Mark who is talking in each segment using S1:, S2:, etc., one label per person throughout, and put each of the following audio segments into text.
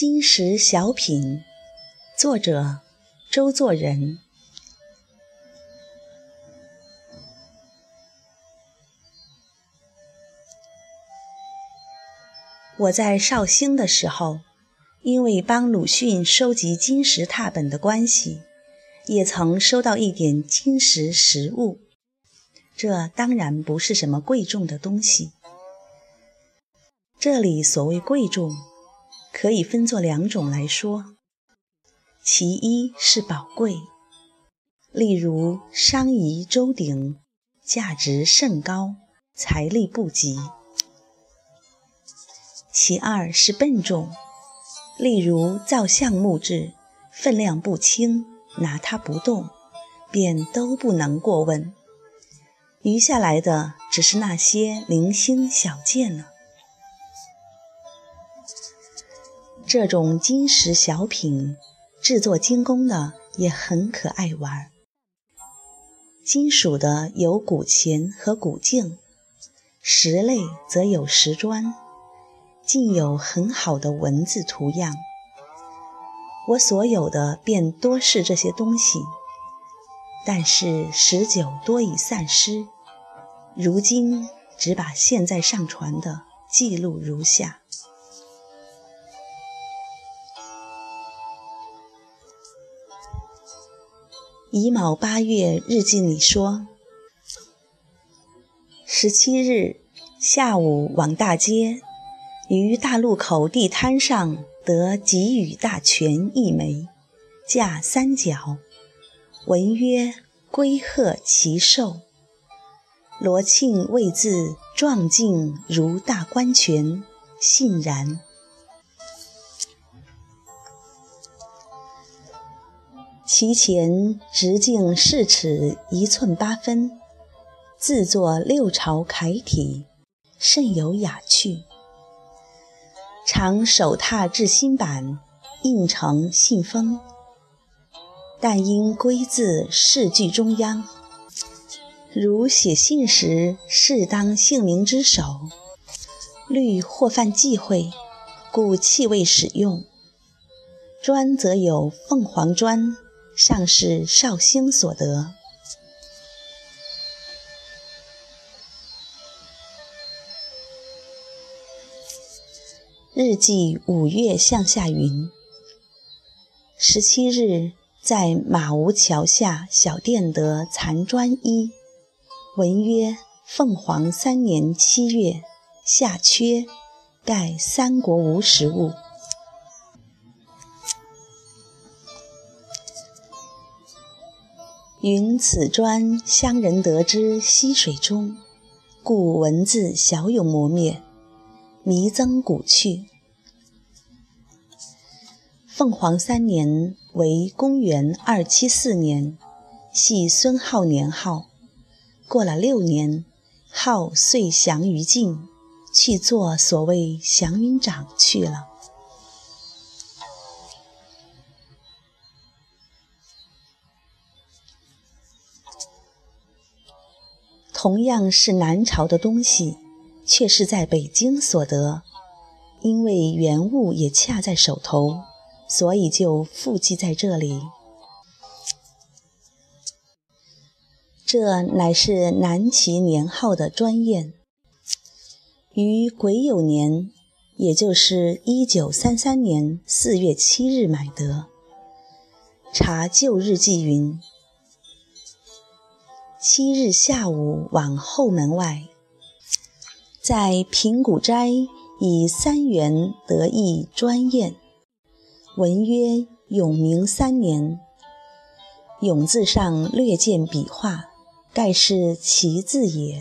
S1: 金石小品，作者周作人。我在绍兴的时候，因为帮鲁迅收集金石拓本的关系，也曾收到一点金石实物。这当然不是什么贵重的东西。这里所谓贵重，可以分作两种来说。其一是宝贵，例如商仪周鼎，价值甚高，财力不及；其二是笨重，例如造像木质，分量不轻，拿它不动，便都不能过问。余下来的只是那些零星小件了。这种金石小品，制作精工的也很可爱玩。金属的有古钱和古镜，石类则有石砖，竟有很好的文字图样。我所有的便多是这些东西，但是十久多已散失。如今只把现在上传的记录如下。乙卯八月日记里说：十七日下午往大街，于大路口地摊上得给予大全一枚，价三角，文曰“龟鹤其寿”。罗庆谓字壮劲如大官权，信然。其前直径四尺一寸八分，自作六朝楷体，甚有雅趣。常手拓制新版，印成信封，但因龟字饰句中央，如写信时适当姓名之首，虑或犯忌讳，故弃未使用。砖则有凤凰砖。上是绍兴所得。日记五月向下云：十七日在马吴桥下小店得残砖一，文曰：凤凰三年七月夏缺，盖三国无实物。云此砖乡人得之溪水中，故文字小有磨灭，弥增古趣。凤凰三年为公元二七四年，系孙浩年号。过了六年，号遂降于晋，去做所谓祥云长去了。同样是南朝的东西，却是在北京所得，因为原物也恰在手头，所以就附记在这里。这乃是南齐年号的专验，于癸酉年，也就是一九三三年四月七日买得。查旧日记云。七日下午往后门外，在平谷斋以三元得意专验，文曰“永明三年”。永字上略见笔画，盖是其字也。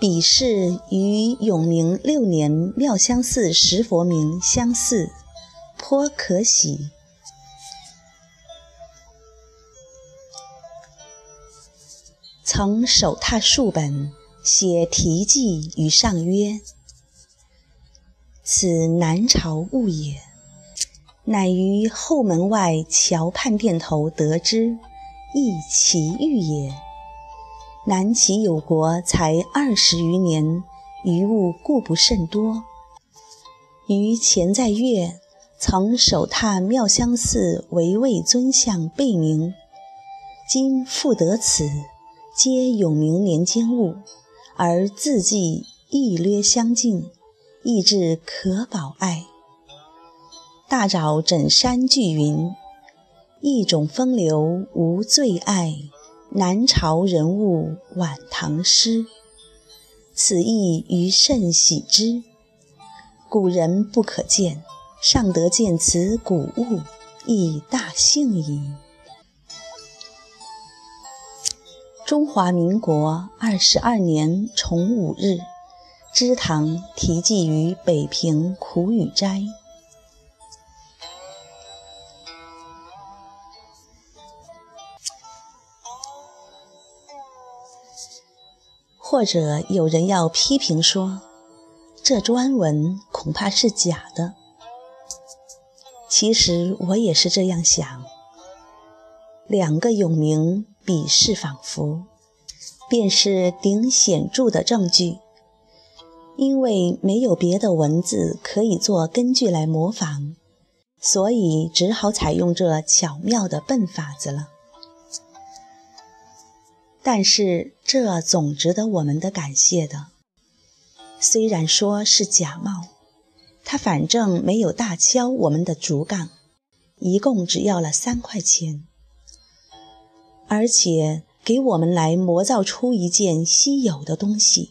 S1: 笔势与永明六年妙香寺石佛名相似，颇可喜。曾手拓数本，写题记于上曰：“此南朝物也。”乃于后门外桥畔店头得之，亦奇遇也。南齐有国才二十余年，余物故不甚多。于前在月曾手踏妙香寺唯畏尊像背名，今复得此，皆永明年间物，而字迹亦略相近，意志可保爱。大沼枕山巨云，一种风流无最爱，南朝人物晚唐诗，此意余甚喜之。古人不可见。尚得见此古物，亦大幸矣。中华民国二十二年重五日，知堂题记于北平苦雨斋。或者有人要批评说，这专文恐怕是假的。其实我也是这样想。两个永明比试仿佛，便是顶显著的证据。因为没有别的文字可以做根据来模仿，所以只好采用这巧妙的笨法子了。但是这总值得我们的感谢的。虽然说是假冒。他反正没有大敲我们的竹杠，一共只要了三块钱，而且给我们来磨造出一件稀有的东西。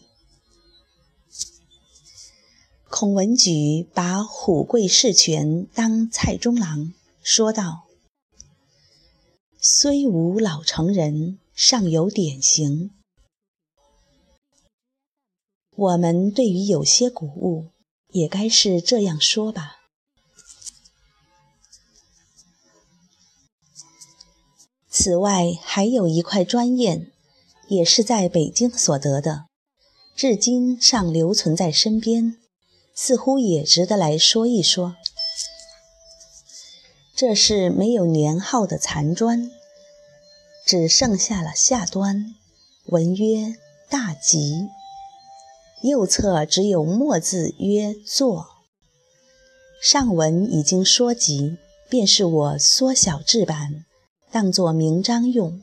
S1: 孔文举把虎贵士权当蔡中郎，说道：“虽无老成人，尚有典型。我们对于有些古物。”也该是这样说吧。此外，还有一块砖砚，也是在北京所得的，至今尚留存在身边，似乎也值得来说一说。这是没有年号的残砖，只剩下了下端，文曰“大吉”。右侧只有墨字曰“作”，上文已经说及，便是我缩小制版，当作名章用，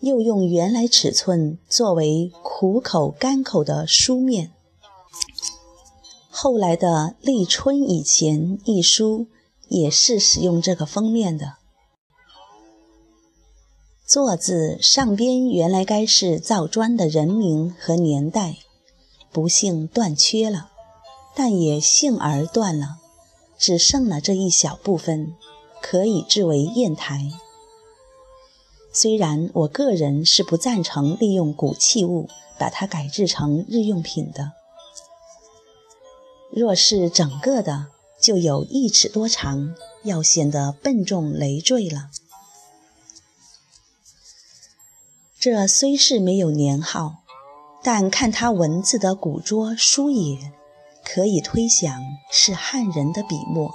S1: 又用原来尺寸作为苦口干口的书面。后来的《立春以前》一书也是使用这个封面的。作字上边原来该是造砖的人名和年代。不幸断缺了，但也幸而断了，只剩了这一小部分，可以制为砚台。虽然我个人是不赞成利用古器物把它改制成日用品的，若是整个的就有一尺多长，要显得笨重累赘了。这虽是没有年号。但看他文字的古拙疏野，可以推想是汉人的笔墨。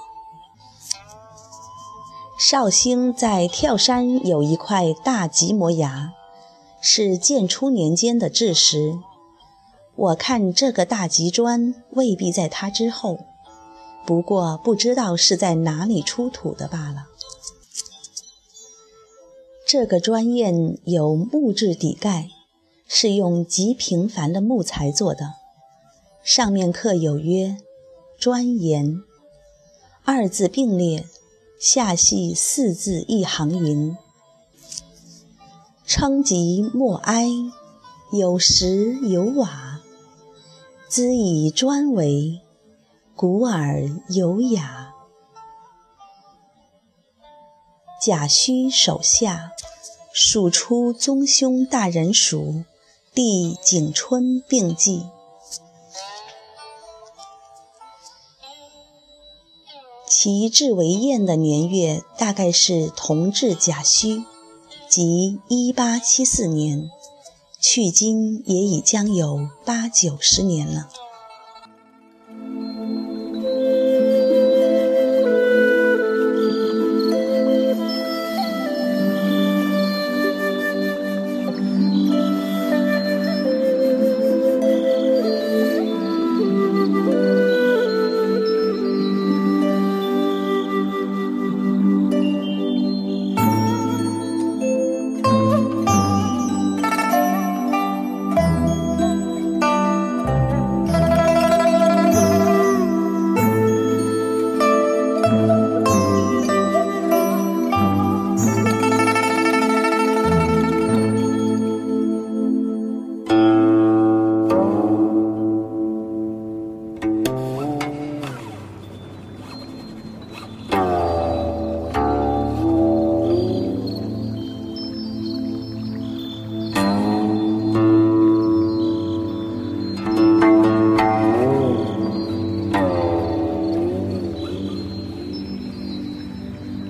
S1: 绍兴在跳山有一块大吉摩崖，是建初年间的制石。我看这个大吉砖未必在它之后，不过不知道是在哪里出土的罢了。这个砖砚有木质底盖。是用极平凡的木材做的，上面刻有曰“砖岩”二字并列，下系四字一行云：“称极莫哀，有石有瓦，兹以砖为，古尔有雅。”甲戌手下，数出宗兄大人属。地景春并记，其制为宴的年月大概是同治甲戌，即一八七四年，距今也已将有八九十年了。